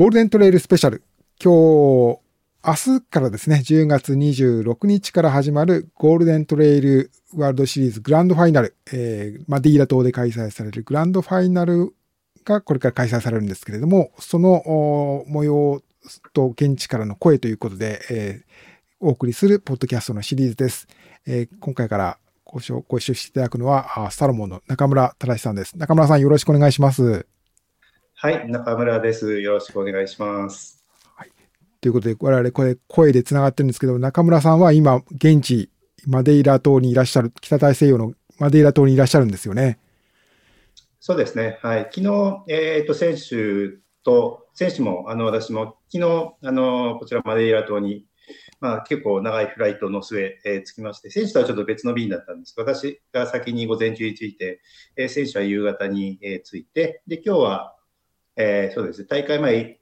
ゴールデントレイルスペシャル。今日、明日からですね、10月26日から始まるゴールデントレイルワールドシリーズグランドファイナル、えー、マディーラ島で開催されるグランドファイナルがこれから開催されるんですけれども、その模様と現地からの声ということで、えー、お送りするポッドキャストのシリーズです。えー、今回からご一緒していただくのは、サロモンの中村正さんです。中村さんよろしくお願いします。はい、中村です。よろしくお願いします。はい。ということで、我々これ声で繋がってるんですけど、中村さんは今、現地、マデイラ島にいらっしゃる、北大西洋のマデイラ島にいらっしゃるんですよね。そうですね。はい。昨日、えっ、ー、と、選手と、選手も、あの、私も、昨日、あの、こちらマデイラ島に、まあ、結構長いフライトの末、えー、着きまして、選手とはちょっと別の便だったんです私が先に午前中に着いて、えー、選手は夕方に、えー、着いて、で、今日は、えー、そうですね、大会前、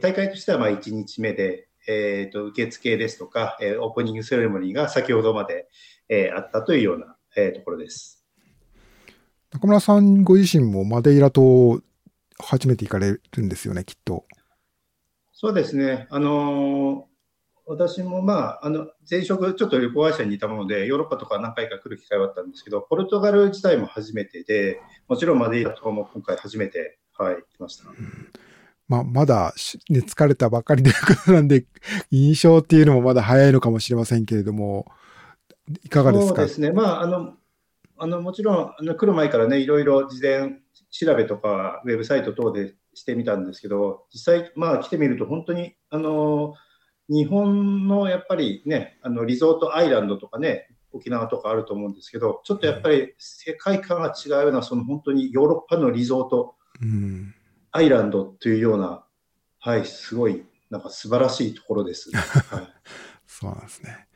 大会としてはまあ1日目で、えーと、受付ですとか、えー、オープニングセレモニーが先ほどまで、えー、あったというような、えー、ところです。中村さんご自身もマデイラ島初めて行かれるんですよね、きっと。そうですね。あのー、私もまあ、あの、前職ちょっと旅行会社にいたもので、ヨーロッパとか何回か来る機会はあったんですけど、ポルトガル自体も初めてで、もちろんマデイラ島も今回初めてはい、来ました。うんまあ、まだ、ね、疲れたばかりということなんで、印象っていうのもまだ早いのかもしれませんけれども、いかがですか？そうですね。まあ、あの、あの、もちろん、あの、来る前からね、いろいろ事前調べとか、ウェブサイト等でしてみたんですけど、実際、まあ、来てみると、本当に、あの、日本のやっぱりね、あの、リゾートアイランドとかね、沖縄とかあると思うんですけど、ちょっとやっぱり世界観が違うような、その本当にヨーロッパのリゾート、うん、アイランドというような、はい、すごい、なんか素晴らしいところです。はい、そうなんですね。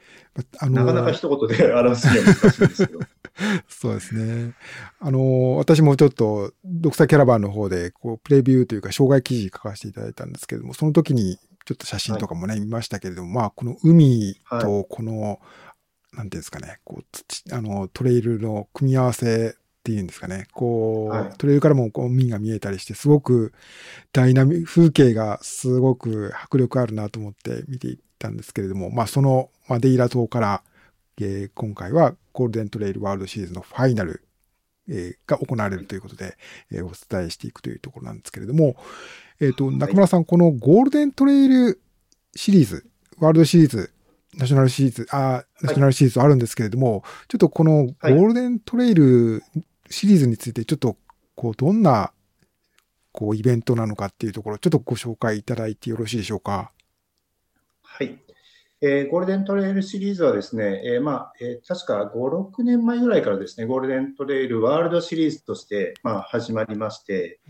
あのなかなか一言で表すには難しいんですけど。そうですね。あの、私もちょっと、ドクターキャラバンの方で、こう、プレビューというか、障害記事書かせていただいたんですけれども、その時に、ちょっと写真とかもね、はい、見ましたけれども、まあ、この海と、この、はい、なんていうんですかね、こう、土、あの、トレイルの組み合わせっていうんですかね、こう、はい、トレイルからもこう海が見えたりして、すごくダイナミ、風景がすごく迫力あるなと思って見ていったんですけれども、まあそのマデイラ島から、えー、今回はゴールデントレイルワールドシリーズのファイナル、えー、が行われるということで、えー、お伝えしていくというところなんですけれども、えっ、と、中村さん、このゴールデントレイルシリーズ、ワールドシリーズ、ナショナルシリーズ、あ、ナショナルシリーズあるんですけれども、はい、ちょっとこのゴールデントレイルシリーズについてちょっと、こう、どんな、こう、イベントなのかっていうところ、ちょっとご紹介いただいてよろしいでしょうか？はい。えー、ゴールデントレイルシリーズはですね、えー、まあ、えー、確か5、6年前ぐらいからですね、ゴールデントレイルワールドシリーズとして、まあ、始まりまして、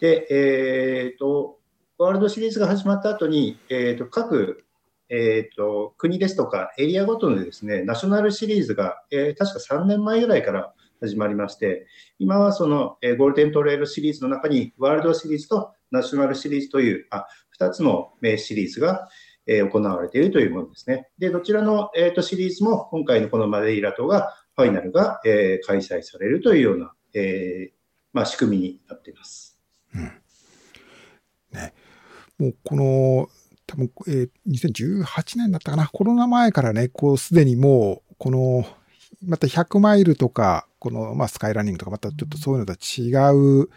で、えっ、と、ワールドシリーズが始まった後に、えっ、と、各、えっ、と、国ですとかエリアごとのですね、ナショナルシリーズが、え確か3年前ぐらいから始まりまして、今はその、えゴールデントレイルシリーズの中にワールドシリーズとナショナルシリーズという、あ、2つの名シリーズが、え行われているというものですね。で、どちらの、えーと、シリーズも今回のこのマデイラ島がファイナルが、えー、開催されるというような、えー、まあ、仕組みになっています。うん。ね。もうこの、多分、えー、2018年だったかな。コロナ前からね、こうすでにもう、この、また100マイルとか、この、まあ、スカイランニングとか、またちょっとそういうのとは違う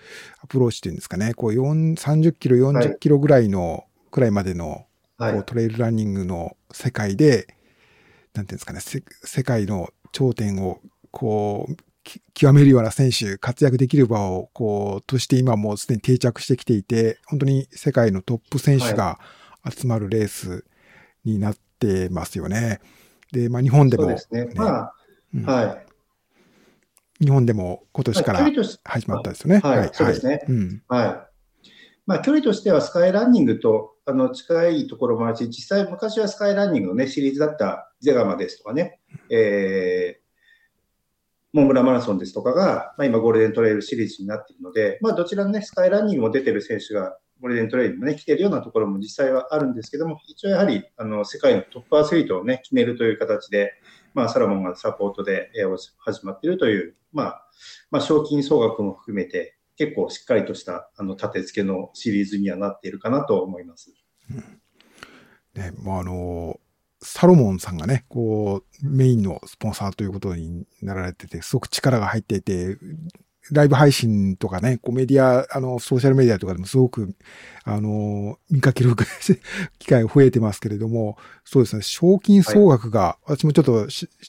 アプローチっていうんですかね、こう、30キロ、40キロぐらいの、くらいまでの、こう、トレイルランニングの世界で、なんていうんですかね、世界の頂点を、こう、極めるような選手、活躍できる場を、こう、として今もうすでに定着してきていて、本当に世界のトップ選手が集まるレースになってますよね。で、まあ日本でも、ね、そうですね。まあ、うん、はい。日本でも今年から始まったですよね。はい、はい、そうですね。うん、はい。まあ、距離としてはスカイランニングとあの近いところもあるし、実際昔はスカイランニングのね、シリーズだったゼガマですとかね、えー、モンブラマラソンですとかが、まあ、今ゴールデントレイルシリーズになっているので、まあ、どちらのね、スカイランニングも出てる選手がゴールデントレイルにもね、来てるようなところも実際はあるんですけども、一応やはり、あの、世界のトップアスリートをね、決めるという形で、まあ、サラモンがサポートで、始まっているという、まあ、まあ、賞金総額も含めて、結構しっかりとしたあの立て付けのシリーズにはなっているかなと思います。うん、ね、まあ、あの、サロモンさんがね、こう、メインのスポンサーということになられてて、すごく力が入っていて、ライブ配信とかね、こうメディア、あの、ソーシャルメディアとかでもすごく、あの、見かける機会が増えてますけれども、そうですね、賞金総額が、はい、私もちょっと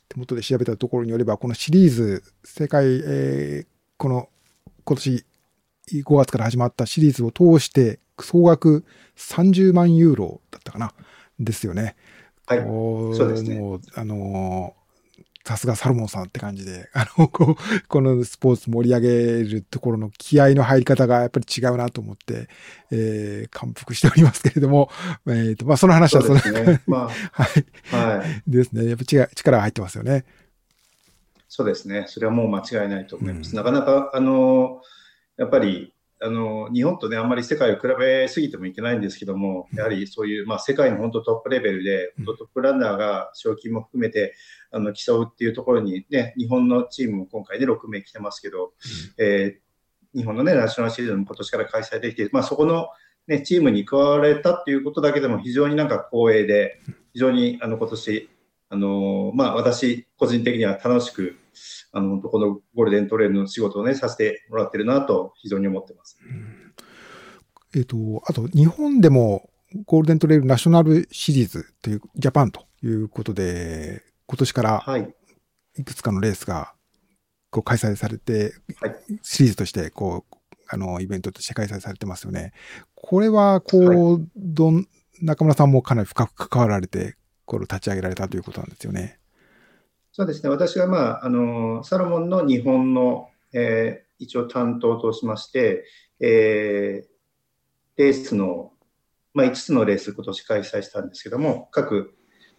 手元で調べたところによれば、このシリーズ、世界、えー、この、今年5月から始まったシリーズを通して、総額30万ユーロだったかな、ですよね。はい。そうですね。もう、あのさすがサルモンさんって感じで、あの、こう、このスポーツ盛り上げるところの気合の入り方がやっぱり違うなと思って、えー、感服しておりますけれども、えっ、ー、と、まあ、その話はその、そね、まあ、はい。はい。ですね。やっぱ力、力が入ってますよね。そうですね。それはもう間違いないと思います。うん、なかなか、あの、やっぱり、あの日本とね、あんまり世界を比べすぎてもいけないんですけども、やはりそういう、まあ、世界の本当トップレベルで、トップランナーが賞金も含めてあの競うっていうところに、ね、日本のチームも今回で、ね、6名来てますけど、えー、日本の、ね、ナショナルシリーズも今年から開催できて、まあ、そこの、ね、チームに加われたっていうことだけでも非常になんか光栄で、非常にあの今年あのまあ、私、個人的には楽しくあの、このゴールデントレイルの仕事をね、させてもらってるなと、非常に思ってます。えっ、ー、と、あと、日本でも、ゴールデントレイルナショナルシリーズという、ジャパンということで、今年から、いくつかのレースが、こう、開催されて、はい、シリーズとして、こう、あの、イベントとして開催されてますよね。これは、こう、はい、どん、中村さんもかなり深く関わられて、これを立ち上げられたということなんですよね。そうですね、私は、まあ、あのサロモンの日本の、えー、一応担当としまして、えー、レースの、まあ、5つのレース、今年開催したんですけども、各、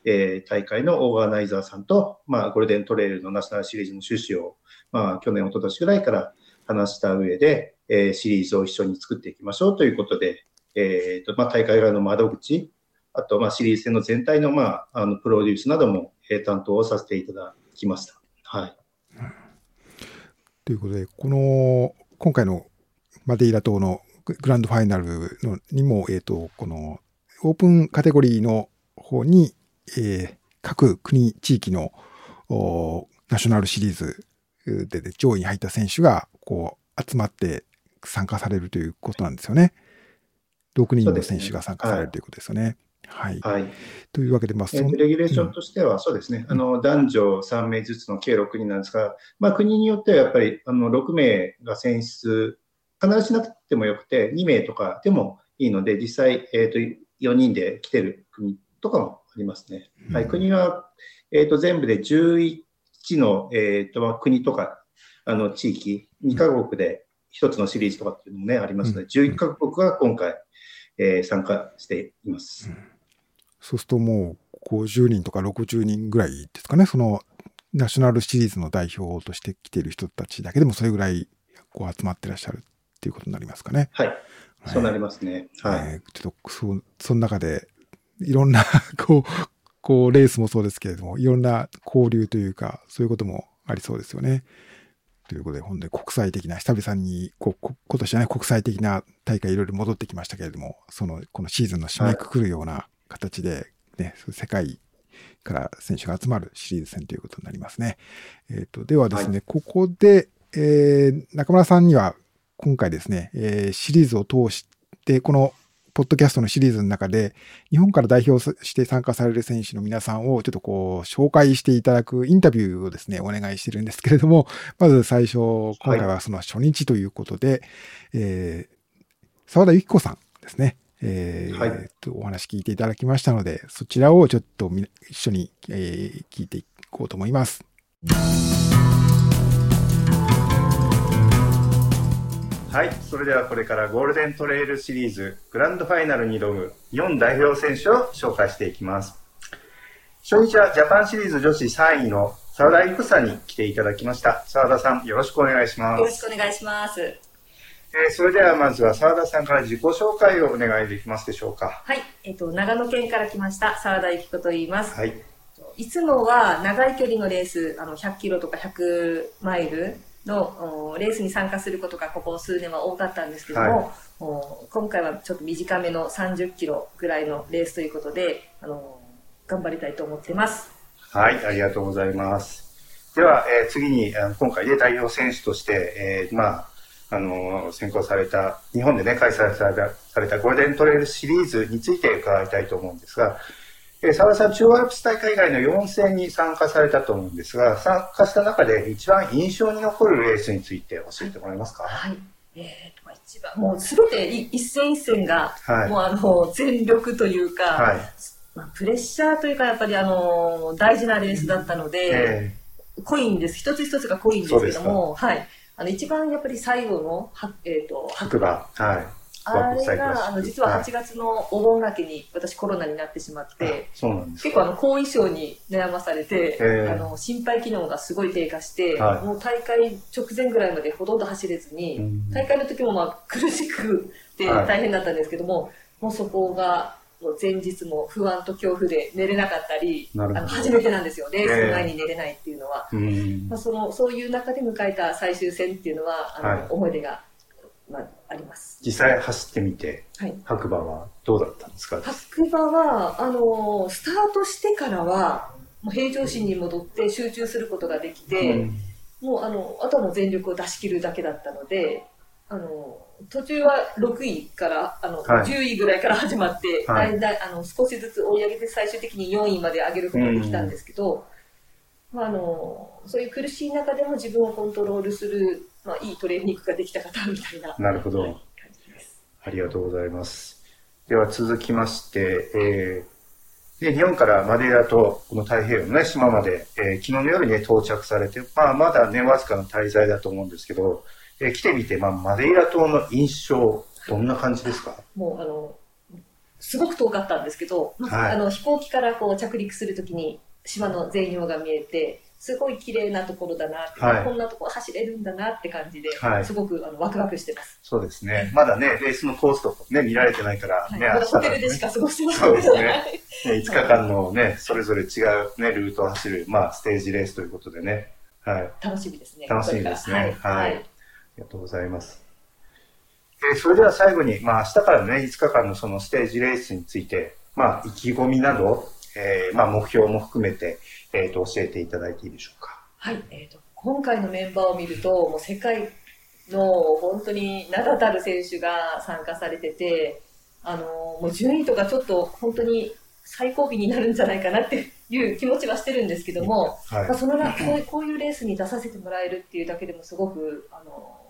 えー、大会のオーガナイザーさんと、まあ、ゴールデントレイルのナショナルシリーズの趣旨を、まあ、去年、一昨年ぐらいから話した上で、えー、シリーズを一緒に作っていきましょうということで、えーとまあ、大会側の窓口、あと、まあ、シリーズ戦の全体の,、まあ、あのプロデュースなども、えー、担当をさせていただきました。はい。ということで、この、今回のマデイラ島のグランドファイナルのにも、え、ー、と、このオープンカテゴリーの方に、えー、各国、地域のナショナルシリーズでで上位に入った選手が、こう、集まって参加されるということなんですよね。6人の選手が参加されるということですよね。はい。はい。というわけで、まあ、そレギュレーションとしては、そうですね、うん、あの、男女3名ずつの計6人なんですが、まあ、国によってはやっぱり、あの、6名が選出、必ずしなくてもよくて、2名とかでもいいので、実際、えっ、ー、と、4人で来てる国とかもありますね。うん、はい。国は、えっ、ー、と、全部で11の、えっ、ー、と、まあ、国とか、あの、地域、2カ国で1つのシリーズとかっていうのもね、ありますので、11カ国が今回、えー、参加しています。うんそうするともう50人とか60人ぐらいですかね、そのナショナルシリーズの代表として来ている人たちだけでもそれぐらいこう集まってらっしゃるっていうことになりますかね。はい。そうなりますね。はい。えー、ちょっとそ、その中で、いろんな こう、こう、レースもそうですけれども、いろんな交流というか、そういうこともありそうですよね。ということで、本当に国際的な、久々に、こう、今年はね、国際的な大会いろいろ戻ってきましたけれども、その、このシーズンの締めくくるような、形で、ね、世界から選手が集まるシリーズ戦ということになりますね。えっ、ー、と、ではですね、はい、ここで、えー、中村さんには今回ですね、えー、シリーズを通して、このポッドキャストのシリーズの中で、日本から代表して参加される選手の皆さんをちょっとこう、紹介していただくインタビューをですね、お願いしてるんですけれども、まず最初、今回はその初日ということで、はい、えー、沢田由紀子さんですね。えー、はい、とお話聞いていただきましたので、そちらをちょっと一緒に、えー、聞いていこうと思います。はい、それではこれからゴールデントレイルシリーズグランドファイナルに挑む4代表選手を紹介していきます。初日はジャパンシリーズ女子3位の澤田育さんに来ていただきました。澤田さん、よろしくお願いします。よろしくお願いします。えー、それではまずは澤田さんから自己紹介をお願いできますでしょうか。はい、えっ、ー、と長野県から来ました澤田由紀子と言います。はい。いつもは長い距離のレース、あの100キロとか100マイルのレースに参加することがここ数年は多かったんですけども、はい、今回はちょっと短めの30キロぐらいのレースということで、あの頑張りたいと思ってます。はい、ありがとうございます。では、えー、次に、今回で代表選手として、えー、まあ、あの、選考された、日本でね、開催された、されたゴールデントレイルシリーズについて伺いたいと思うんですが、えー、澤田さん、中央アルプス大会以外の4戦に参加されたと思うんですが、参加した中で一番印象に残るレースについて教えてもらえますか？はい。えーと、一番、もうすべて一戦一戦が、はい、もうあの、全力というか、はいまあ、プレッシャーというか、やっぱりあの、大事なレースだったので、えー、コインです。一つ一つがコインですけども、はい。あの、一番やっぱり最後の、はえっ、ー、と、白馬。はい。あれが、あの、実は8月のお盆明けに私コロナになってしまって、そうなんです結構あの、後遺症に悩まされて、あの、心肺機能がすごい低下して、はい、もう大会直前ぐらいまでほとんど走れずに、大会の時もまあ苦しくて大変だったんですけども、はい、もうそこが、前日も不安と恐怖で寝れなかったり、あの初めてなんですよ、レースの前に寝れないっていうのは。えー、まあ、そのそういう中で迎えた最終戦っていうのは、あの、はい、思い出が、まあ、あります。実際走ってみて、はい、白馬はどうだったんですか？白馬は、あの、スタートしてからは、もう平常心に戻って集中することができて、うん、もうあの、あとはもう全力を出し切るだけだったので、あの、途中は6位からあの、はい、10位ぐらいから始まって、はい、だいあの少しずつ追い上げて最終的に4位まで上げることができたんですけど、まあ、あのそういう苦しい中でも自分をコントロールする、まあ、いいトレーニングができた方みたいななるほど、ありがとうございます。では続きまして、えー、で日本からマデイラとこの太平洋の、ね、島まで、えー、昨日の夜に、ね、到着されて、まあ、まだねわずかの滞在だと思うんですけどえー、来てみて、まあ、マデイラ島の印象、どんな感じですか？もう、あの、すごく遠かったんですけど、はい、あの飛行機からこう着陸するときに島の全容が見えて、すごい綺麗なところだなって、はい、こんなところ走れるんだなって感じで、はい、すごくあのワクワクしてます。そうですね。まだね、レースのコースとかね、見られてないからね、はい、まだホテルでしか過ごしてませんそうですね。ね5日間のね、それぞれ違うね、ルートを走る、まあ、ステージレースということでね。はい。楽しみですね。楽しみですね。はいりがとうございます。えー、それでは最後に、まあ、明日からのね、5日間のそのステージレースについて、まあ、意気込みなど、えー、まあ、目標も含めて、えっ、ー、と、教えていただいていいでしょうか。はい。えっ、ー、と、今回のメンバーを見ると、もう世界の本当に名だたる選手が参加されてて、あの、もう順位とかちょっと本当に最後尾になるんじゃないかなっていう気持ちはしてるんですけども、はい、まあ、そのなこうこういうレースに出させてもらえるっていうだけでもすごく、あの、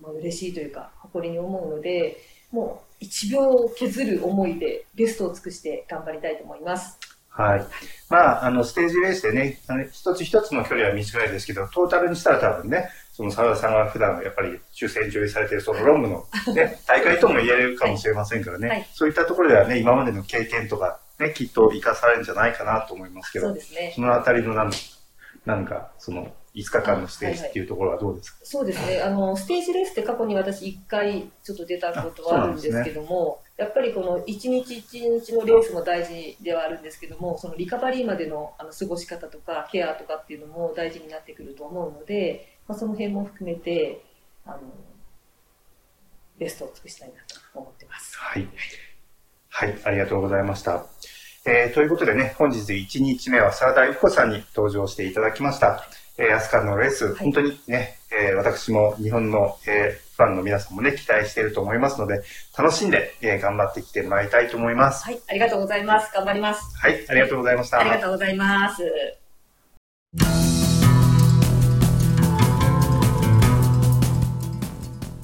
まあ、嬉しいというか、誇りに思うので、もう1秒を削る思いでベストを尽くして頑張りたいと思います。はい。まあ、あの、ステージレースでね、あの一つ一つの距離は短いですけど、トータルにしたら多分ね、その澤田さんが普段やっぱり抽選上映されているそのロングの、ね、大会とも言えるかもしれませんからね、はいはい、そういったところではね、今までの経験とか、ね、きっと生かされるんじゃないかなと思いますけど、そうですね。そのあたりのなんなんか、その、5日間のステージっていうところはどうですか、はいはい、そうですね。あの、ステージレースって過去に私1回ちょっと出たことはあるんですけども、ね、やっぱりこの1日1日のレースも大事ではあるんですけども、そのリカバリーまでのあの過ごし方とかケアとかっていうのも大事になってくると思うので、まあ、その辺も含めて、あの、ベストを尽くしたいなと思ってます。はい。はい、ありがとうございました。えー、ということでね、本日1日目は沢田由子さんに登場していただきました。えー、アスカのレース、はい、本当にね、えー、私も日本の、えー、ファンの皆さんもね、期待していると思いますので、楽しんで、えー、頑張ってきてもらいたいと思います。はい、ありがとうございます。頑張ります。はい、ありがとうございました。ありがとうございます。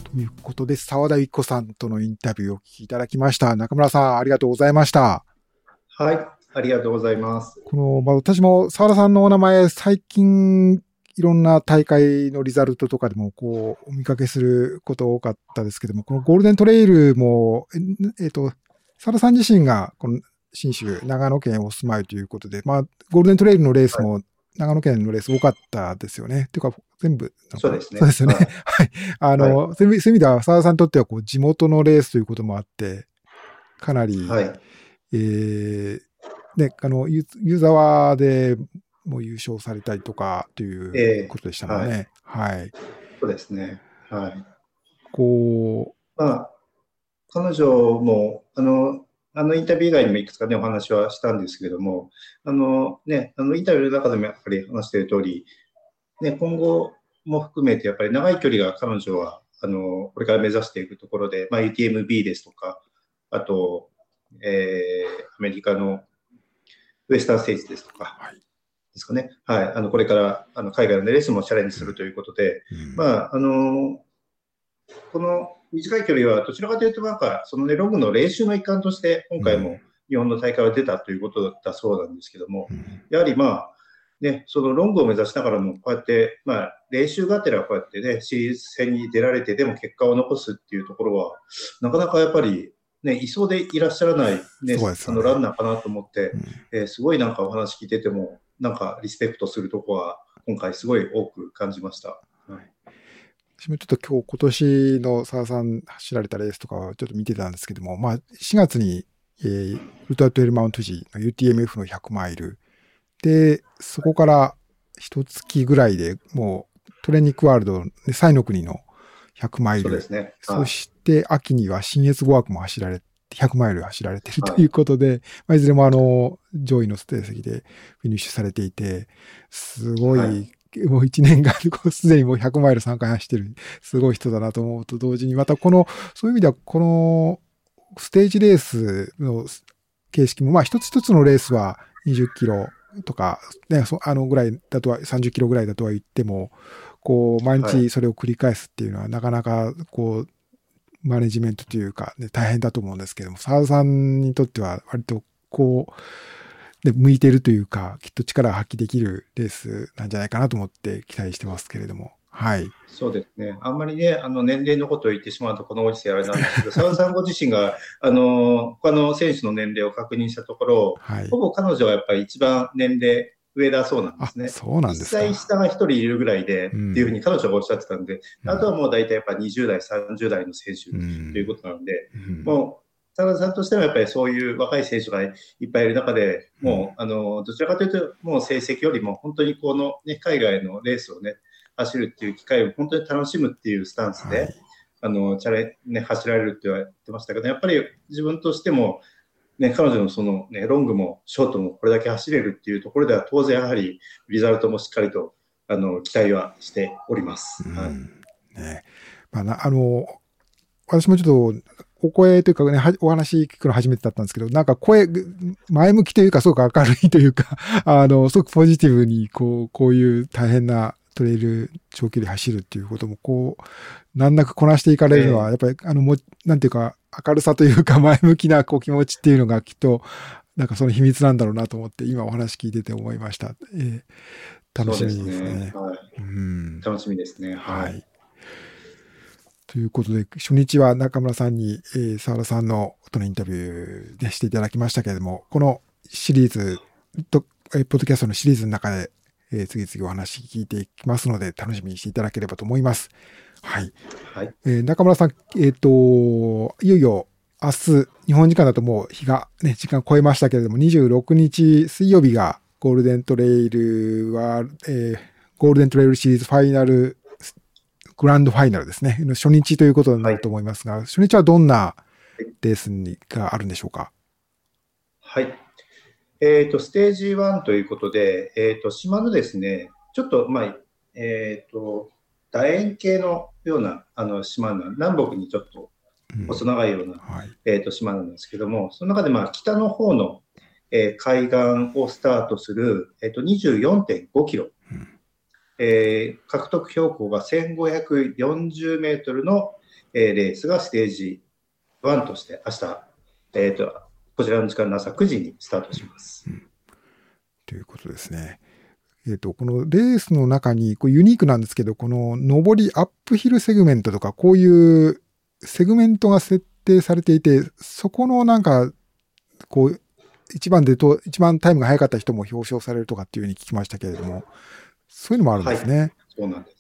ということで、沢田由子さんとのインタビューをお聞きいただきました。中村さん、ありがとうございました。はい、ありがとうございます。この、まあ、私も沢田さんのお名前、最近、いろんな大会のリザルトとかでも、こう、お見かけすること多かったですけども、このゴールデントレイルも、えっ、えー、と、沢田さん自身が、この、新州、長野県お住まいということで、まあ、ゴールデントレイルのレースも、長野県のレース多かったですよね。はい、というか、全部。そうですね。そうですよね。はい。あの、はい、そういう意味では、沢田さんにとっては、こう、地元のレースということもあって、かなり、はい、えー、ね、あの、湯沢でもう優勝されたりとかということでしたもんね。はい。そうですね。はい。こう。まあ、彼女も、あの、あのインタビュー以外にもいくつかね、お話はしたんですけれども、あのね、あのインタビューの中でもやっぱり話している通り、ね、今後も含めてやっぱり長い距離が彼女は、あの、これから目指していくところで、まあ、UTMB ですとか、あと、えー、アメリカのウエスタンステージですとか、はい、ですかね。はい。あの、これから、あの、海外のレースもチャレンジするということで、うん、まあ、あの、この短い距離はどちらかというと、なんか、そのね、ログの練習の一環として、今回も日本の大会は出たということだそうなんですけども、うん、やはりまあ、ね、そのロングを目指しながらも、こうやって、まあ、練習がてらこうやってね、シリーズ戦に出られて、でも結果を残すっていうところは、なかなかやっぱり、ね、いそうでいらっしゃらないね、ねあのランナーかなと思って、うん、えー、すごいなんかお話聞いてても、なんかリスペクトするとこは、今回すごい多く感じました。はい、私もちょっと今日、今年の澤さん走られたレースとかはちょっと見てたんですけども、まあ、4月に、えー、ウルトラトゥエルマウント時の UTMF の100マイル、で、そこから一月ぐらいでもうトレーニックワールド、で、サイの国の100マイル。そうですね。そして秋には新越語学も走られ100マイル走られてるということで、はいまあ、いずれもあの、上位の成績でフィニッシュされていて、すごい、はい、もう1年間、すでにもう100マイル3回走ってる、すごい人だなと思うと同時に、またこの、そういう意味では、この、ステージレースの形式も、まあ一つ一つのレースは20キロとか、ね、あのぐらいだとは、30キロぐらいだとは言っても、こう、毎日それを繰り返すっていうのは、なかなか、こう、マネジメントというか、ね、大変だと思うんですけども、澤田さんにとっては割とこう、で向いてるというか、きっと力が発揮できるレースなんじゃないかなと思って期待してますけれども。はい。そうですね。あんまりね、あの、年齢のことを言ってしまうと、このご時世あれなんですけど、澤田さんご自身が、あの、他の選手の年齢を確認したところ、はい、ほぼ彼女はやっぱり一番年齢上だそうなんですね。そうなんですか。実際下が一人いるぐらいで、っていうふうに彼女がおっしゃってたんで、うん、あとはもう大体やっぱ20代、30代の選手ということなので、うん、もう、田中さんとしてもやっぱりそういう若い選手がいっぱいいる中で、もう、あの、どちらかというと、もう成績よりも本当にこのね、海外のレースをね、走るっていう機会を本当に楽しむっていうスタンスで、はい、あの、チャレ、ね、走られるって言ってましたけど、やっぱり自分としても、ね、彼女のその、ね、ロングもショートもこれだけ走れるっていうところでは、当然やはりリザルトもしっかりとあの期待はしております。はい。ね。まあ、あの私もちょっとお声というかね、お話聞くの初めてだったんですけど、なんか声、前向きというか、すごく明るいというか、あの、すごくポジティブに、こう、こういう大変なトレイル長距離走るっていうことも、こう、難なくこなしていかれるのは、やっぱり、あの、も、なんていうか、明るさというか、前向きなこう気持ちっていうのがきっと、なんかその秘密なんだろうなと思って、今お話聞いてて思いました。えー、楽しみですね。すねはい、うん、楽しみですね。はい。ということで、初日は中村さんに、えー、沢田さんのとのインタビューでしていただきましたけれども、このシリーズと、えー、ポッドキャストのシリーズの中で、えー、次々お話聞いていきますので、楽しみにしていただければと思います。はい。はい、えー、中村さん、えっ、ー、と、いよいよ明日、日本時間だともう日がね、時間超えましたけれども、26日水曜日がゴールデントレイルは、えー、ゴールデントレイルシリーズファイナル、グランドファイナルですね。初日ということになると思いますが、はい、初日はどんなレースにがあるんでしょうか？はい。えっ、ー、と、ステージ1ということで、えっ、ー、と、島のですね、ちょっと、まあ、えっ、ー、と、楕円形のようなあの島の南北にちょっと細長いような、うんはい、えー、と島なんですけども、その中でまあ北の方の、えー、海岸をスタートする、えー、と24.5キロ、うん、えー、獲得標高が1540メートルの、えー、レースがステージ1として明日、えーとこちらの時間の朝9時にスタートします。うん、ということですね。えっ、ー、と、このレースの中に、こうユニークなんですけど、この上りアップヒルセグメントとか、こういうセグメントが設定されていて、そこのなんか、こう、一番でと、一番タイムが速かった人も表彰されるとかっていうふうに聞きましたけれども、そういうのもあるんですね。はい、そうなんです。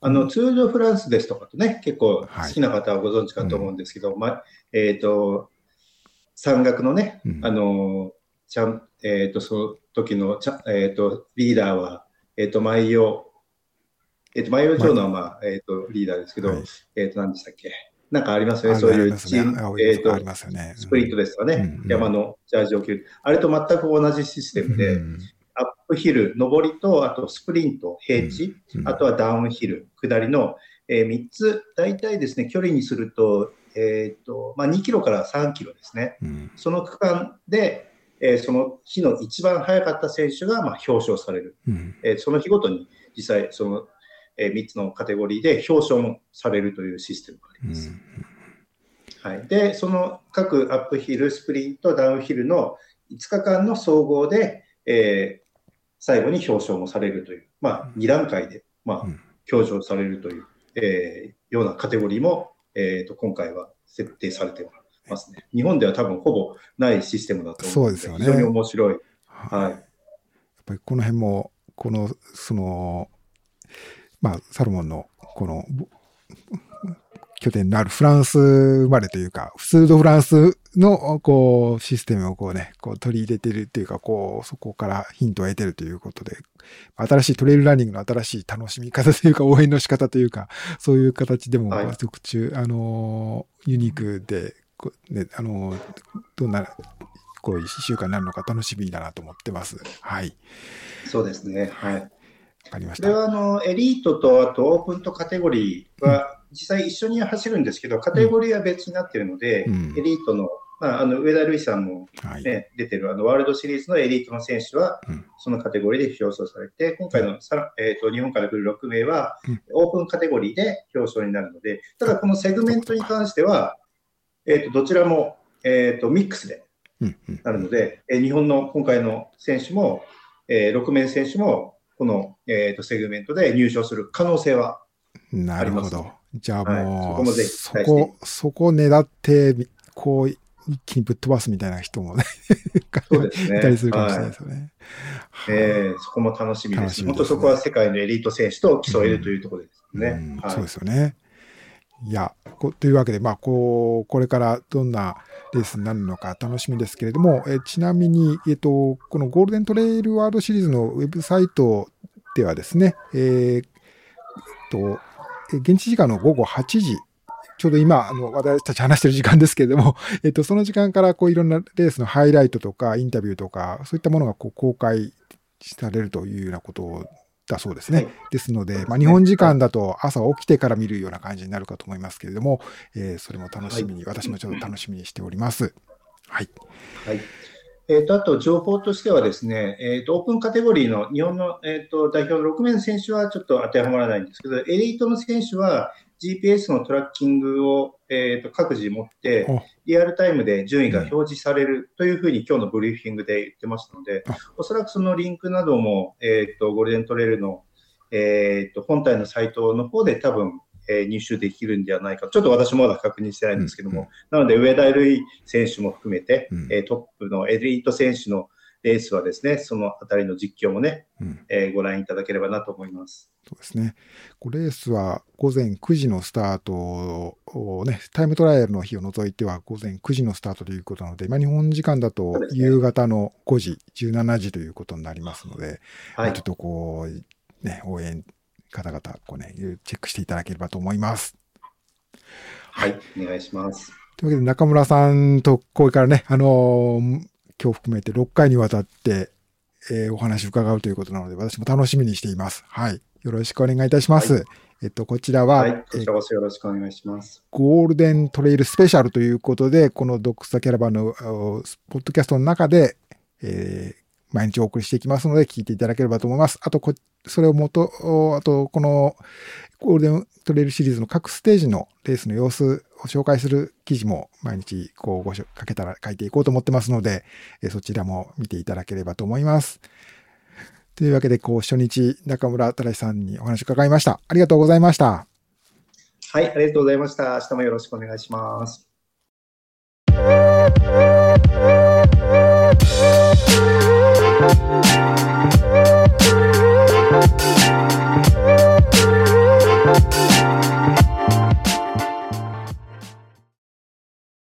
あの、ツール・フランスですとかとね、結構好きな方はご存知かと思うんですけど、はいうん、ま、えっ、ー、と、山岳のね、うん、あの、ちゃん、えっ、ー、と、その時のちゃ、えっ、ー、と、リーダーは、えっ、ー、と、毎夜、えっ、と、マイオジョーのは、まあ、えっ、と、リーダーですけど、はい。えっ、と、何でしたっけ？なんかありますよね、そういうチーム、えっ、ありと、ね。スプリントですかね、うんうん。山のジャージを着る。あれと全く同じシステムで、うんアップヒル、上りと、あとスプリント、平地、うんあとはダウンヒル、下りの、え3つ、大体ですね、距離にすると、えっ、と、まあ、2キロから3キロですね。うん。その区間で、えーその日の一番速かった選手が、まあ、表彰される。うん。えーその日ごとに実際、その、え3つのカテゴリーで表彰もされるというシステムがあります。うん。はい、で、その各アップヒル、スプリント、ダウンヒルの5日間の総合で、えー最後に表彰もされるという、まあ、2段階で、まあうん、表彰されるという、えーようなカテゴリーも、えーと今回は設定されてますね。日本では多分ほぼないシステムだと思うのそうですよね非常に面白い。はいはい。やっぱりこの辺も、この、その、まあ、サルモンの、この、ぼ拠点のあるフランス生まれというか、スードフランスの、こう、システムをこうね、こう取り入れてるっていうか、こう、そこからヒントを得てるということで、新しいトレイルランニングの新しい楽しみ方というか、応援の仕方というか、そういう形でもはい、特注、あの、ユニークで、ね、あの、どんな、こういう週間になるのか楽しみだなと思ってます。はい。そうですね。はい。わかりました。これはあのエリートとあとオープンとカテゴリーは実際一緒に走るんですけど、カテゴリーは別になっているので、うんエリートの、まあ、あの上田瑠衣さんも、はい。ね、出てるあのワールドシリーズのエリートの選手はうん、そのカテゴリーで表彰されて、今回のさ、えー、と日本から来る6名はうん、オープンカテゴリーで表彰になるので、ただこのセグメントに関しては、えー、とどちらも、えー、とミックスでうんうんなるので、えー日本の今回の選手も、えー6名選手も、この、えー、とセグメントで入賞する可能性は、なるほどあります。じゃあはいそもう、こもぜひそ期待してこ、そこを狙って、こう、一気にぶっ飛ばすみたいな人もね、そうですねいたりするかもしれないですよね。えーそこも楽しみです。ですね本当そこは世界のエリート選手と競えるというところですね。はいうんそうですよね。いや、というわけで、まあ、こう、これからどんなレースになるのか楽しみですけれども、えちなみに、えっ、と、このゴールデントレイルワールドシリーズのウェブサイトではですね、えーと、現地時間の午後8時、ちょうど今、あの、私たち話してる時間ですけれども、えっと、その時間から、こう、いろんなレースのハイライトとか、インタビューとか、そういったものが、こう、公開されるというようなことだそうですね。はいですので、まあ、日本時間だと朝起きてから見るような感じになるかと思いますけれども、えーそれも楽しみに、私もちょっと楽しみにしております。はい。はい。えー、とあと、情報としてはですね、えー、とオープンカテゴリーの日本の、えー、と代表の6名の選手はちょっと当てはまらないんですけど、エリートの選手は GPS のトラッキングを、えー、と各自持ってお、リアルタイムで順位が表示されるというふうに今日のブリーフィングで言ってましたのであ、おそらくそのリンクなども、えー、とゴールデントレイルの、えー、と本体のサイトの方で多分、えー入手できるんじゃないか。ちょっと私もまだ確認してないんですけども、なので上田瑠衣選手も含めて、うんえートップのエリート選手のレースはですね、そのあたりの実況もね、うん。えーご覧いただければなと思います。そうですね。レースは午前9時のスタートをね、タイムトライアルの日を除いては午前9時のスタートということなので、まあ、日本時間だと夕方の5時、17時ということになりますので、はいちょっ。とこう、ね、応援方々、こうね、チェックしていただければと思います。はい。お願いします。というわけで中村さんとこれからね、あのー今日含めて6回にわたって、えーお話を伺うということなので、私も楽しみにしています。はい。よろしくお願いいたします。はえっと、こちらは、はい。こえーちらこそよろしくお願いします。ゴールデントレイルスペシャルということで、このドックスタキャラバンの、おポッドキャストの中で、えー毎日お送りしていきますので、聞いていただければと思います。あとこ、それをもと、おあと、この、ゴールデントレイルシリーズの各ステージのレースの様子を紹介する記事も毎日、こう、ごしょかけたら書いていこうと思ってますので、えーそちらも見ていただければと思います。というわけで、こう、初日、中村忠さんにお話伺いました。ありがとうございました。はい、ありがとうございました。明日もよろしくお願いします。